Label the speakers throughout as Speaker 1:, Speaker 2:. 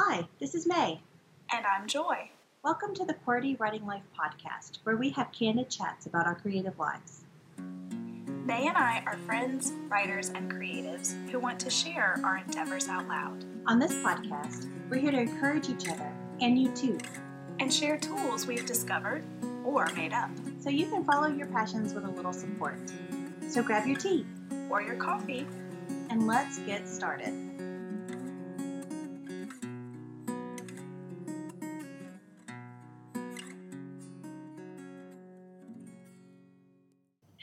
Speaker 1: Hi, this is May.
Speaker 2: And I'm Joy.
Speaker 1: Welcome to the QWERTY Writing Life podcast, where we have candid chats about our creative lives.
Speaker 2: May and I are friends, writers, and creatives who want to share our endeavors out loud.
Speaker 1: On this podcast, we're here to encourage each other, and you too,
Speaker 2: and share tools we've discovered or made up.
Speaker 1: So you can follow your passions with a little support. So grab your tea
Speaker 2: or your coffee
Speaker 1: and let's get started.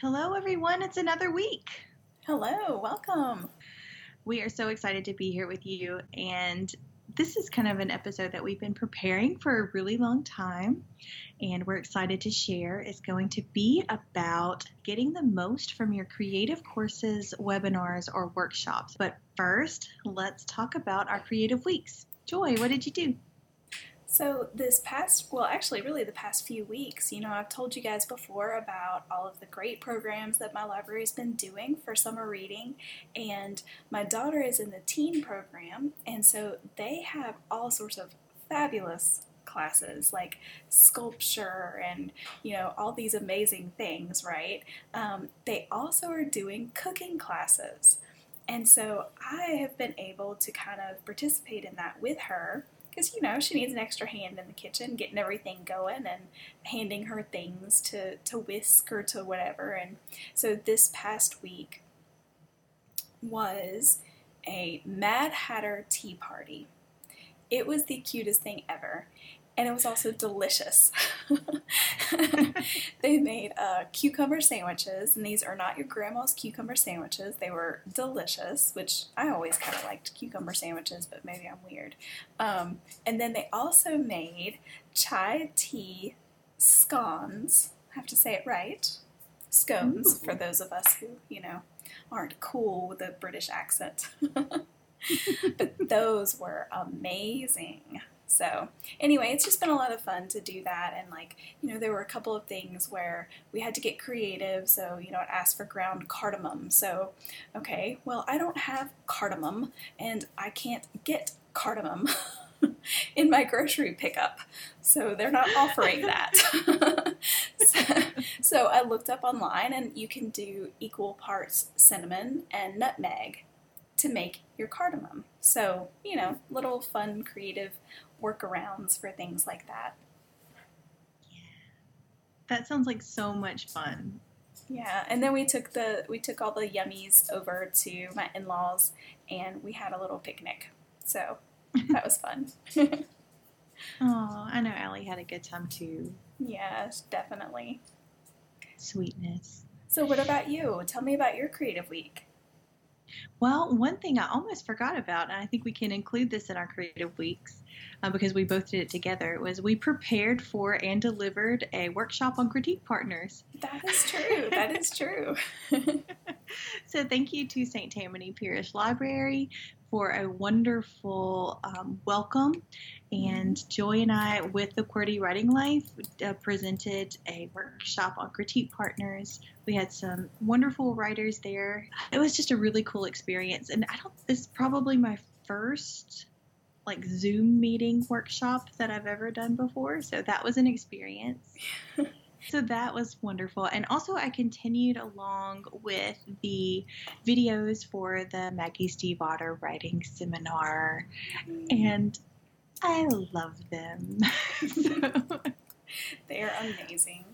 Speaker 1: Hello, everyone. It's another week.
Speaker 2: Hello, welcome.
Speaker 1: We are so excited to be here with you. And this is kind of an episode that we've been preparing for a really long time. And we're excited to share. It's going to be about getting the most from your creative courses, webinars, or workshops. But first, let's talk about our creative weeks. Joy, what did you do?
Speaker 2: So, this past, well, actually, really the past few weeks, you know, I've told you guys before about all of the great programs that my library's been doing for summer reading. And my daughter is in the teen program, and so they have all sorts of fabulous classes like sculpture and you know all these amazing things right um, they also are doing cooking classes and so i have been able to kind of participate in that with her because you know she needs an extra hand in the kitchen getting everything going and handing her things to to whisk or to whatever. And so this past week was a mad hatter tea party. It was the cutest thing ever and it was also delicious. they made uh, cucumber sandwiches, and these are not your grandma's cucumber sandwiches. They were delicious, which I always kind of liked cucumber sandwiches, but maybe I'm weird. Um, and then they also made chai tea scones. I have to say it right. Scones, Ooh. for those of us who, you know, aren't cool with a British accent. but those were amazing. So, anyway, it's just been a lot of fun to do that. And, like, you know, there were a couple of things where we had to get creative. So, you know, it asked for ground cardamom. So, okay, well, I don't have cardamom and I can't get cardamom. in my grocery pickup. So they're not offering that. so, so, I looked up online and you can do equal parts cinnamon and nutmeg to make your cardamom. So, you know, little fun creative workarounds for things like that.
Speaker 1: Yeah. That sounds like so much fun.
Speaker 2: Yeah, and then we took the we took all the yummies over to my in-laws and we had a little picnic. So, that was fun.
Speaker 1: oh, I know Allie had a good time too.
Speaker 2: Yes, definitely.
Speaker 1: Sweetness.
Speaker 2: So, what about you? Tell me about your creative week.
Speaker 1: Well, one thing I almost forgot about, and I think we can include this in our creative weeks uh, because we both did it together, was we prepared for and delivered a workshop on critique partners.
Speaker 2: That is true. that is true.
Speaker 1: so, thank you to St. Tammany Parish Library for a wonderful um, welcome. And Joy and I, with the QWERTY Writing Life, uh, presented a workshop on critique partners. We had some wonderful writers there. It was just a really cool experience. And I don't, this is probably my first like Zoom meeting workshop that I've ever done before. So that was an experience. So that was wonderful. And also, I continued along with the videos for the Maggie Stiefvater writing seminar, and I love them.
Speaker 2: so, They're amazing.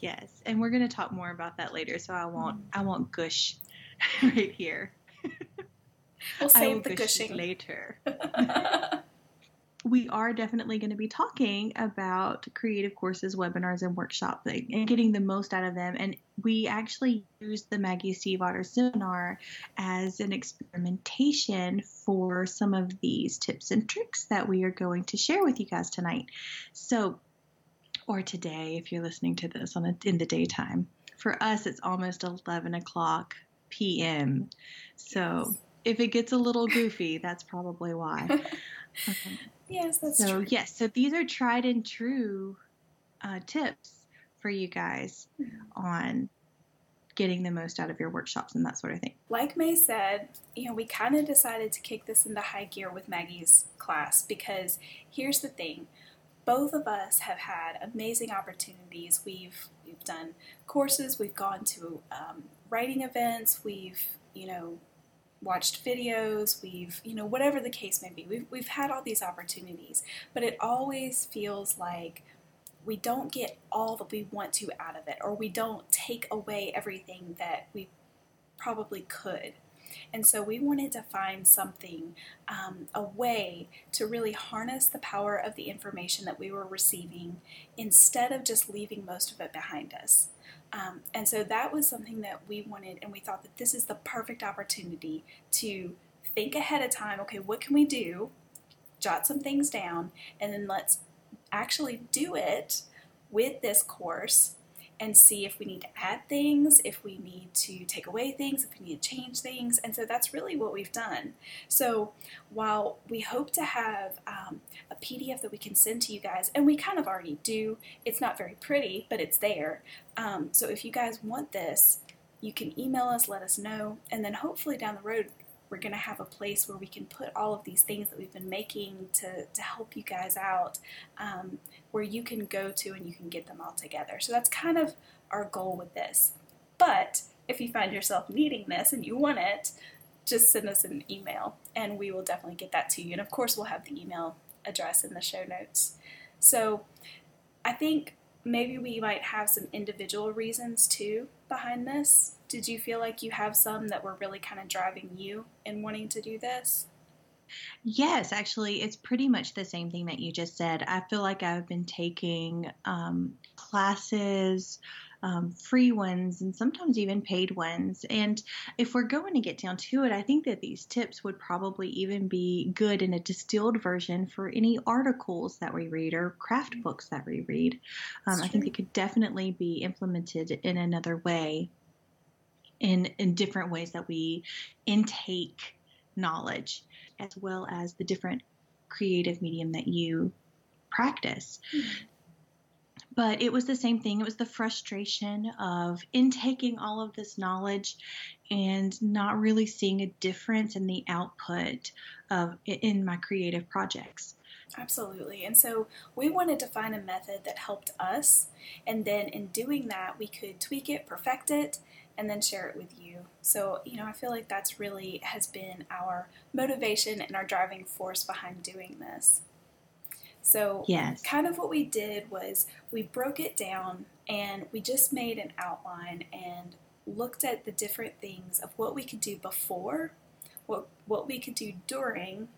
Speaker 1: Yes, and we're going to talk more about that later, so I won't mm-hmm. I won't gush right here.
Speaker 2: We'll save the gushing
Speaker 1: later we are definitely going to be talking about creative courses, webinars, and workshops and getting the most out of them. And we actually used the Maggie Stiefvater seminar as an experimentation for some of these tips and tricks that we are going to share with you guys tonight. So, or today, if you're listening to this on a, in the daytime. For us, it's almost 11 o'clock p.m. So, yes. if it gets a little goofy, that's probably why.
Speaker 2: Okay. Yes, that's
Speaker 1: so,
Speaker 2: true.
Speaker 1: yes, so these are tried and true uh, tips for you guys mm-hmm. on getting the most out of your workshops and that sort of thing.
Speaker 2: Like May said, you know, we kind of decided to kick this into high gear with Maggie's class because here's the thing. Both of us have had amazing opportunities. We've we've done courses, we've gone to um, writing events, we've you know watched videos, we've, you know, whatever the case may be. We've, we've had all these opportunities, but it always feels like we don't get all that we want to out of it, or we don't take away everything that we probably could. And so we wanted to find something, um, a way to really harness the power of the information that we were receiving instead of just leaving most of it behind us. Um, and so that was something that we wanted, and we thought that this is the perfect opportunity to think ahead of time okay, what can we do? Jot some things down, and then let's actually do it with this course and see if we need to add things, if we need to take away things, if we need to change things. And so that's really what we've done. So while we hope to have um, a PDF that we can send to you guys, and we kind of already do, it's not very pretty, but it's there. Um, so if you guys want this, you can email us, let us know, and then hopefully down the road we're going to have a place where we can put all of these things that we've been making to, to help you guys out, um, where you can go to and you can get them all together. So that's kind of our goal with this. But if you find yourself needing this and you want it, just send us an email and we will definitely get that to you. And of course, we'll have the email address in the show notes. So I think maybe we might have some individual reasons too behind this. Did you feel like you have some that were really kind of driving you in wanting to do this?
Speaker 1: Yes, actually, it's pretty much the same thing that you just said. I feel like I've been taking um, classes, um, free ones, and sometimes even paid ones. And if we're going to get down to it, I think that these tips would probably even be good in a distilled version for any articles that we read or craft books that we read. Um, I think they could definitely be implemented in another way in in different ways that we intake knowledge as well as the different creative medium that you practice. Mm-hmm. But it was the same thing. It was the frustration of intaking all of this knowledge and not really seeing a difference in the output of in my creative projects.
Speaker 2: Absolutely. And so we wanted to find a method that helped us. And then in doing that, we could tweak it, perfect it, and then share it with you. So, you know, I feel like that's really has been our motivation and our driving force behind doing this. So, yes. kind of what we did was we broke it down and we just made an outline and looked at the different things of what we could do before, what what we could do during,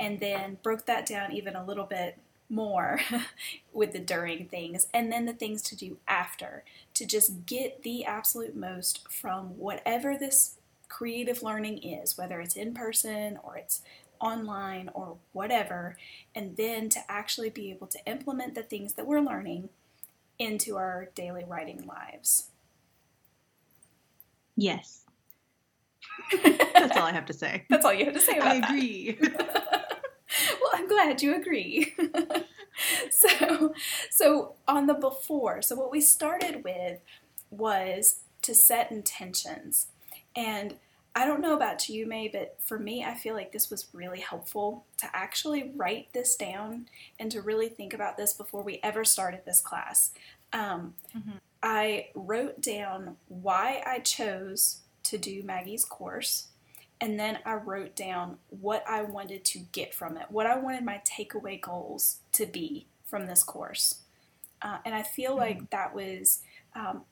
Speaker 2: and then broke that down even a little bit more with the during things and then the things to do after to just get the absolute most from whatever this creative learning is, whether it's in person or it's online or whatever, and then to actually be able to implement the things that we're learning into our daily writing lives.
Speaker 1: Yes. That's all I have to say.
Speaker 2: That's all you have to say about
Speaker 1: I agree.
Speaker 2: well, I'm glad you agree. so, so on the before, so what we started with was to set intentions. And I don't know about you, May, but for me, I feel like this was really helpful to actually write this down and to really think about this before we ever started this class. Um, mm-hmm. I wrote down why I chose to do Maggie's course and then I wrote down what I wanted to get from it, what I wanted my takeaway goals to be from this course. Uh, and I feel mm-hmm. like that was, um,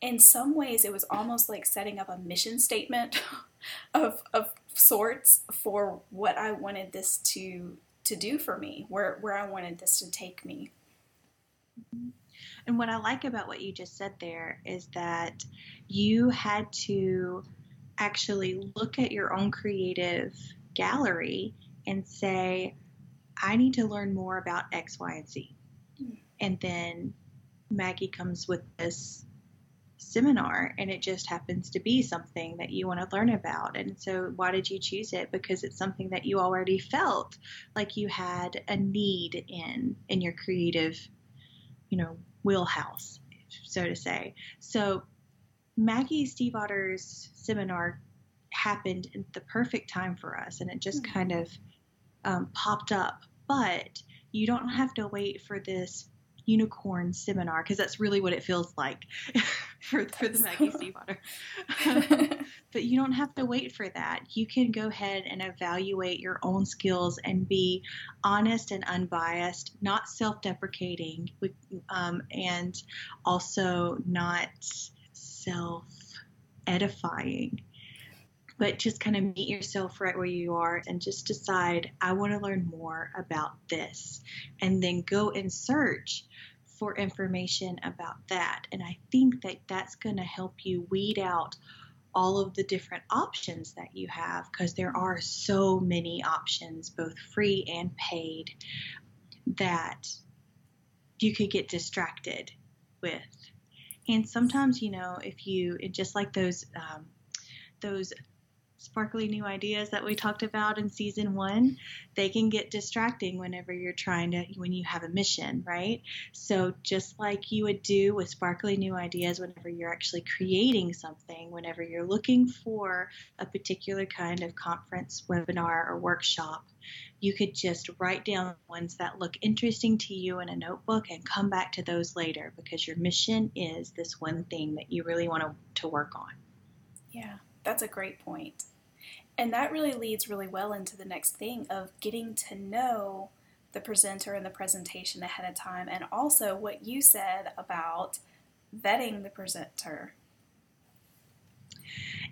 Speaker 2: in some ways, it was almost like setting up a mission statement of, of sorts for what I wanted this to to do for me, where where I wanted this to take me.
Speaker 1: And what I like about what you just said there is that you had to actually look at your own creative gallery and say, I need to learn more about X, Y, and Z. Hmm. And then Maggie comes with this seminar and it just happens to be something that you want to learn about. And so why did you choose it? Because it's something that you already felt like you had a need in in your creative, you know, wheelhouse, so to say. So Maggie Stiefvater's seminar happened at the perfect time for us, and it just mm-hmm. kind of um, popped up. But you don't have to wait for this unicorn seminar because that's really what it feels like for, for the Maggie Stiefvater. but you don't have to wait for that. You can go ahead and evaluate your own skills and be honest and unbiased, not self deprecating, um, and also not self edifying but just kind of meet yourself right where you are and just decide, I want to learn more about this. And then go and search for information about that. And I think that that's going to help you weed out all of the different options that you have because there are so many options, both free and paid, that you could get distracted with. And sometimes, you know, if you just like those um, those sparkly new ideas that we talked about in season one, they can get distracting whenever you're trying to, when you have a mission, right? So, just like you would do with sparkly new ideas whenever you're actually creating something, whenever you're looking for a particular kind of conference, webinar, or workshop, you could just write down ones that look interesting to you in a notebook and come back to those later because your mission is this one thing that you really want to, to work on.
Speaker 2: Yeah, that's a great point. And that really leads really well into the next thing of getting to know the presenter and the presentation ahead of time, and also what you said about vetting the presenter.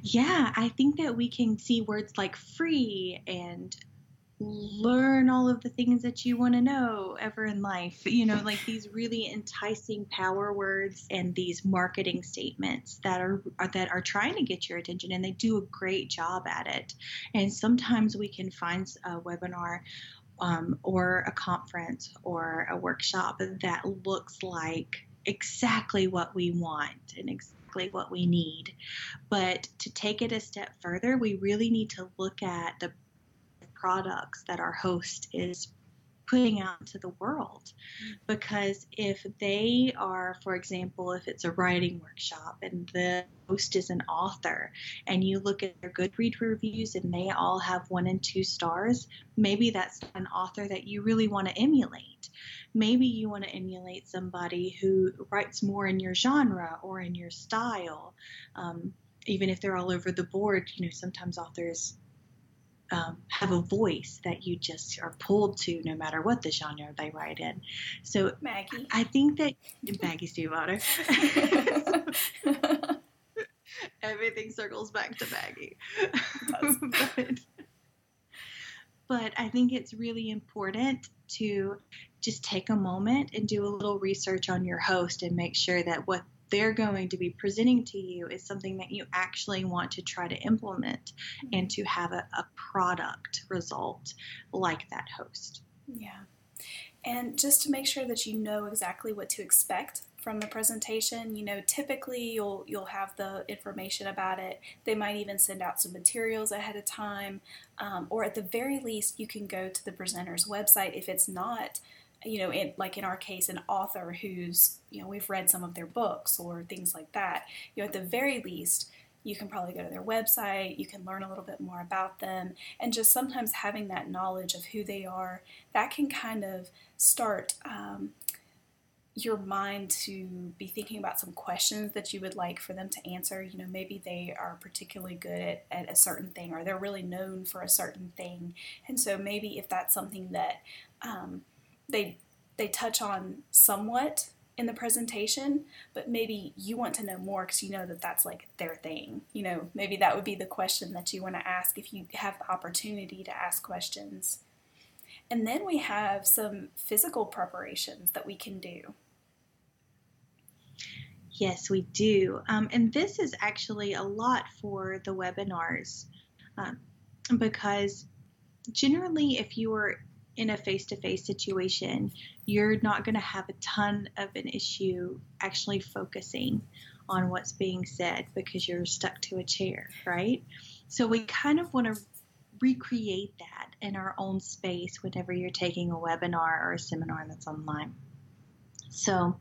Speaker 1: Yeah, I think that we can see words like free and learn all of the things that you want to know ever in life. You know, like these really enticing power words and these marketing statements that are, are that are trying to get your attention, and they do a great job at it. And sometimes we can find a webinar um, or a conference or a workshop that looks like exactly what we want and exactly what we need. But to take it a step further, we really need to look at the products that our host is putting out to the world. Because if they are, for example, if it's a writing workshop and the host is an author, and you look at their Goodread reviews and they all have one and two stars, maybe that's an author that you really want to emulate. Maybe you want to emulate somebody who writes more in your genre or in your style. Um, even if they're all over the board, you know, sometimes authors um, have a voice that you just are pulled to no matter what the genre they write in. So
Speaker 2: Maggie,
Speaker 1: I think that Maggie Stiefvater. Everything circles back to Maggie. but, but I think it's really important to just take a moment and do a little research on your host and make sure that what they're going to be presenting to you is something that you actually want to try to implement and to have a, a product result like that host.
Speaker 2: Yeah. And just to make sure that you know exactly what to expect from the presentation, you know, typically you'll you'll have the information about it. They might even send out some materials ahead of time, um, or at the very least, you can go to the presenter's website if it's not you know, in, like in our case, an author who's, you know, we've read some of their books or things like that, you know, at the very least, you can probably go to their website, you can learn a little bit more about them, and just sometimes having that knowledge of who they are, that can kind of start um, your mind to be thinking about some questions that you would like for them to answer. You know, maybe they are particularly good at, at a certain thing or they're really known for a certain thing. And so maybe if that's something that um, they they touch on somewhat in the presentation, but maybe you want to know more because you know that that's like their thing. You know, maybe that would be the question that you want to ask if you have the opportunity to ask questions. And then we have some physical preparations that we can do.
Speaker 1: Yes, we do. Um, and this is actually a lot for the webinars um, because generally, if you are in a face to face situation, you're not going to have a ton of an issue actually focusing on what's being said because you're stuck to a chair, right? So we kind of want to recreate that in our own space whenever you're taking a webinar or a seminar that's online. So,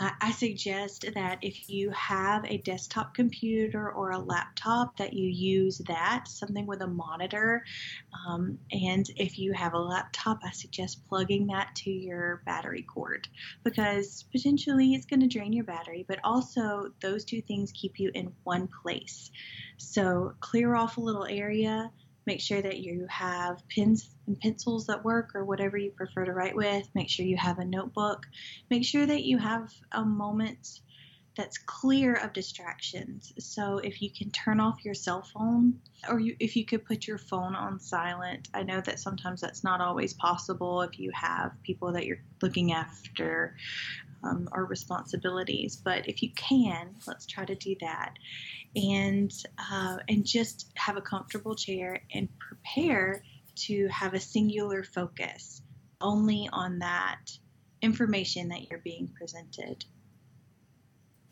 Speaker 1: uh, I suggest that if you have a desktop computer or a laptop, that you use that, something with a monitor. Um, and if you have a laptop, I suggest plugging that to your battery cord because potentially it's going to drain your battery, but also those two things keep you in one place. So, clear off a little area Make sure that you have pens and pencils that work or whatever you prefer to write with. Make sure you have a notebook. Make sure that you have a moment that's clear of distractions. So if you can turn off your cell phone or you, if you could put your phone on silent, I know that sometimes that's not always possible if you have people that you're looking after um, or responsibilities. But if you can, let's try to do that, and uh, and just have a comfortable chair and prepare to have a singular focus only on that information that you're being presented.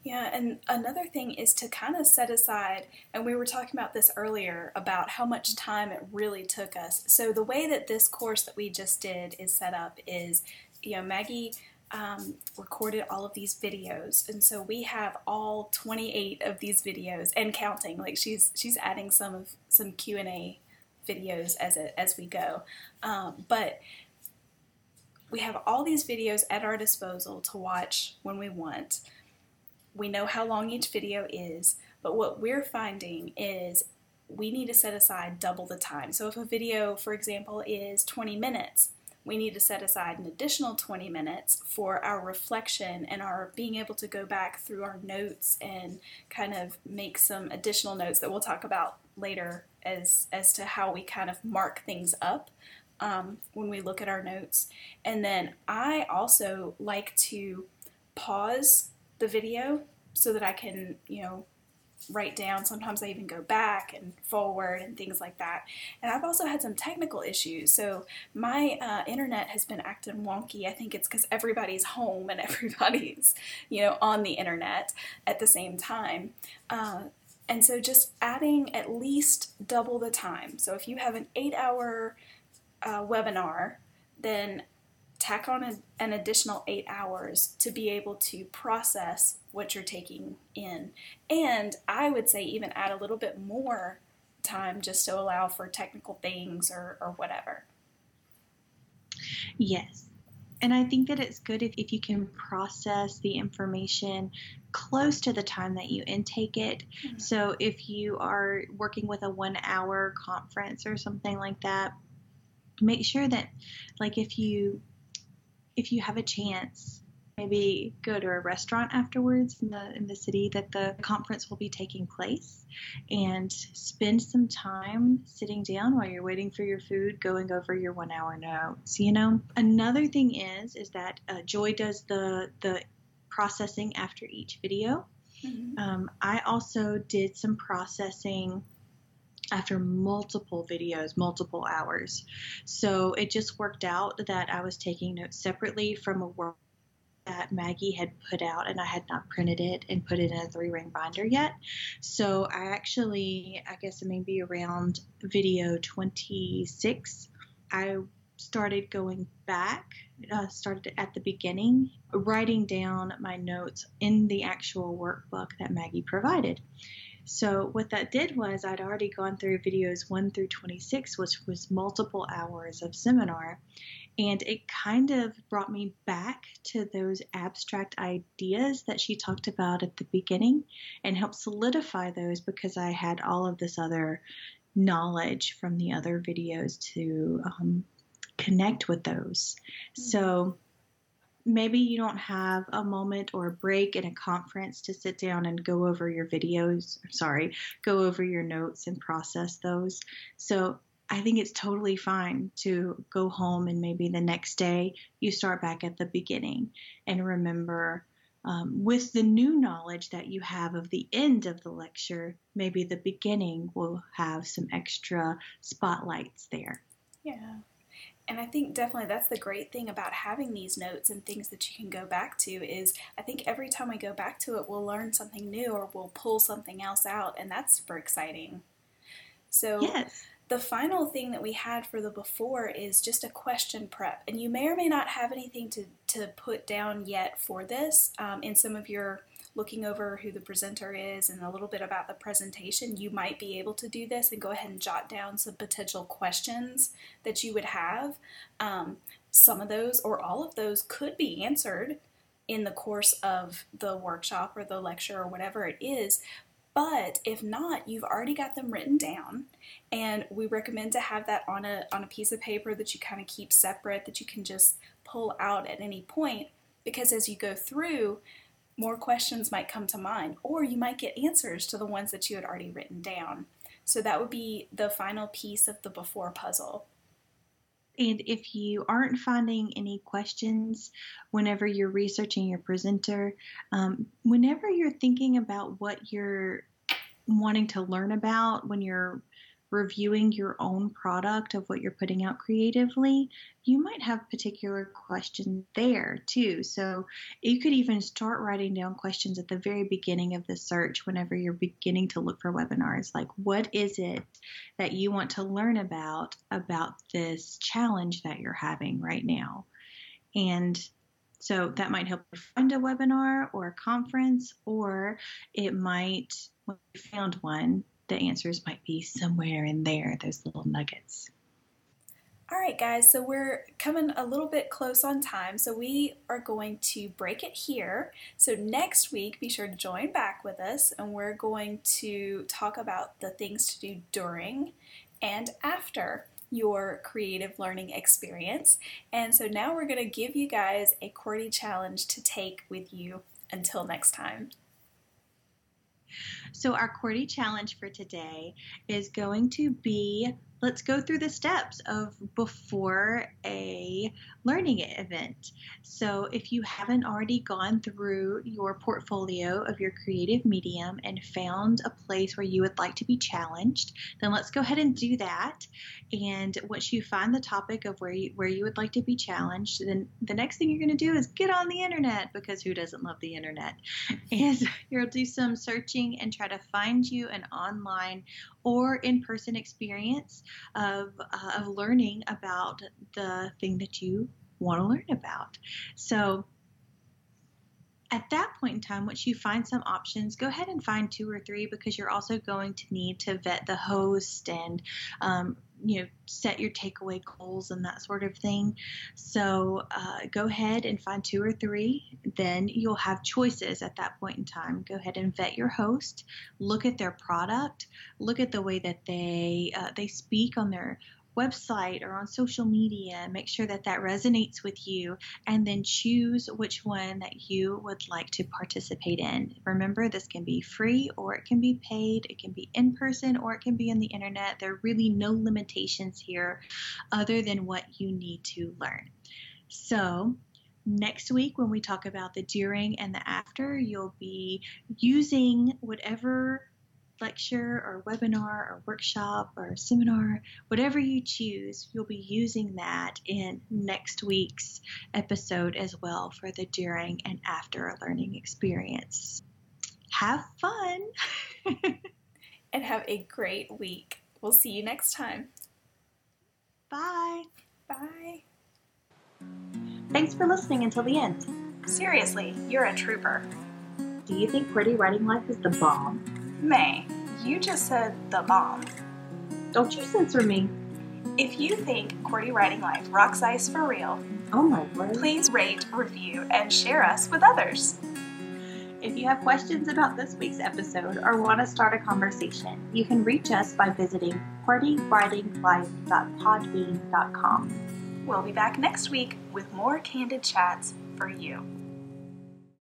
Speaker 2: Yeah, and another thing is to kind of set aside, and we were talking about this earlier about how much time it really took us. So, the way that this course that we just did is set up is, you know, Maggie um, recorded all of these videos, and so we have all 28 of these videos and counting. Like she's she's adding some of some Q and A videos as it as we go, um, but we have all these videos at our disposal to watch when we want. We know how long each video is, but what we're finding is we need to set aside double the time. So if a video, for example, is 20 minutes, we need to set aside an additional 20 minutes for our reflection and our being able to go back through our notes and kind of make some additional notes that we'll talk about later as as to how we kind of mark things up um, when we look at our notes. And then I also like to pause the video so that I can, you know, write down. Sometimes I even go back and forward and things like that. And I've also had some technical issues. So my uh, internet has been acting wonky. I think it's because everybody's home and everybody's, you know, on the internet at the same time. Uh, and so just adding at least double the time. So if you have an eight hour uh, webinar, then tack on a, an additional eight hours to be able to process what you're taking in. And I would say even add a little bit more time just to allow for technical things or, or whatever.
Speaker 1: Yes. And I think that it's good if, if you can process the information close to the time that you intake it. Mm-hmm. So if you are working with a one hour conference or something like that, make sure that, like, if you if you have a chance, maybe go to a restaurant afterwards in the in the city that the conference will be taking place and spend some time sitting down while you're waiting for your food going over your one hour notes you know another thing is is that uh, joy does the the processing after each video mm-hmm. um, i also did some processing after multiple videos, multiple hours. So it just worked out that I was taking notes separately from a work that Maggie had put out, and I had not printed it and put it in a three ring binder yet. So I actually, I guess maybe around video 26, I started going back, uh, started at the beginning, writing down my notes in the actual workbook that Maggie provided. So what that did was I'd already gone through videos 1 through 26, which was multiple hours of seminar, and it kind of brought me back to those abstract ideas that she talked about at the beginning and helped solidify those because I had all of this other knowledge from the other videos to um, connect with those. Mm-hmm. So maybe you don't have a moment or a break in a conference to sit down and go over your videos, sorry, go over your notes and process those. So I think it's totally fine to go home and maybe the next day you start back at the beginning and remember um, with the new knowledge that you have of the end of the lecture, maybe the beginning will have some extra spotlights there.
Speaker 2: Yeah and I think definitely that's the great thing about having these notes and things that you can go back to is I think every time we go back to it, we'll learn something new or we'll pull something else out, and that's super exciting. So, yes. the final thing that we had for the before is just a question prep. And you may or may not have anything to, to put down yet for this. Um, in some of your looking over who the presenter is and a little bit about the presentation, you might be able to do this and go ahead and jot down some potential questions that you would have. Um, some of those or all of those could be answered in the course of the workshop or the lecture or whatever it is, but if not, you've already got them written down, and we recommend to have that on a on a piece of paper that you kind of keep separate that you can just pull out at any point because as you go through, more questions might come to mind, or you might get answers to the ones that you had already written down. So that would be the final piece of the before puzzle.
Speaker 1: And if you aren't finding any questions whenever you're researching your presenter, um, whenever you're thinking about what you're wanting to learn about, when you're reviewing your own product of what you're putting out creatively, you might have particular questions there too. So you could even start writing down questions at the very beginning of the search whenever you're beginning to look for webinars. Like, what is it that you want to learn about about this challenge that you're having right now? And so that might help you find a webinar or a conference, or it might, when you found one, the answers might be somewhere in there, those little nuggets.
Speaker 2: All right, guys, so we're coming a little bit close on time, so we are going to break it here. So, next week, be sure to join back with us, and we're going to talk about the things to do during and after your creative learning experience. And so, now we're going to give you guys a QWERTY challenge to take with you until next time.
Speaker 1: So, our QWERTY challenge for today is going to be let's go through the steps of before a learning event. So, if you haven't already gone through your portfolio of your creative medium and found a place where you would like to be challenged, then let's go ahead and do that. And once you find the topic of where you, where you would like to be challenged, then the next thing you're going to do is get on the internet because who doesn't love the internet? And you'll do some searching and try to find you an online or in-person experience of, uh, of learning about the thing that you want to learn about. So at that point in time, once you find some options, go ahead and find two or three because you're also going to need to vet the host and um, you know set your takeaway goals and that sort of thing. So uh, go ahead and find two or three. Then you'll have choices at that point in time. Go ahead and vet your host. Look at their product. Look at the way that they uh, they speak on their website or on social media. Make sure that that resonates with you and then choose which one that you would like to participate in. Remember, this can be free or it can be paid, it can be in person or it can be on the internet. There are really no limitations here other than what you need to learn. So, next week when we talk about the during and the after, you'll be using whatever lecture or webinar or workshop or seminar, whatever you choose, you'll be using that in next week's episode as well for the during and after a learning experience. Have fun
Speaker 2: and have a great week. We'll see you next time.
Speaker 1: Bye.
Speaker 2: Bye.
Speaker 1: Thanks for listening until the end.
Speaker 2: Seriously, you're a trooper.
Speaker 1: Do you think QWERTY Writing Life is the bomb?
Speaker 2: May, you just said the bomb.
Speaker 1: Don't you censor me.
Speaker 2: If you think QWERTY Writing Life rocks ice for real,
Speaker 1: oh my word,
Speaker 2: please rate, review, and share us with others.
Speaker 1: If you have questions about this week's episode or want to start a conversation, you can reach us by visiting QWERTYWritingLife.podbean.com.
Speaker 2: We'll be back next week with more candid chats for you.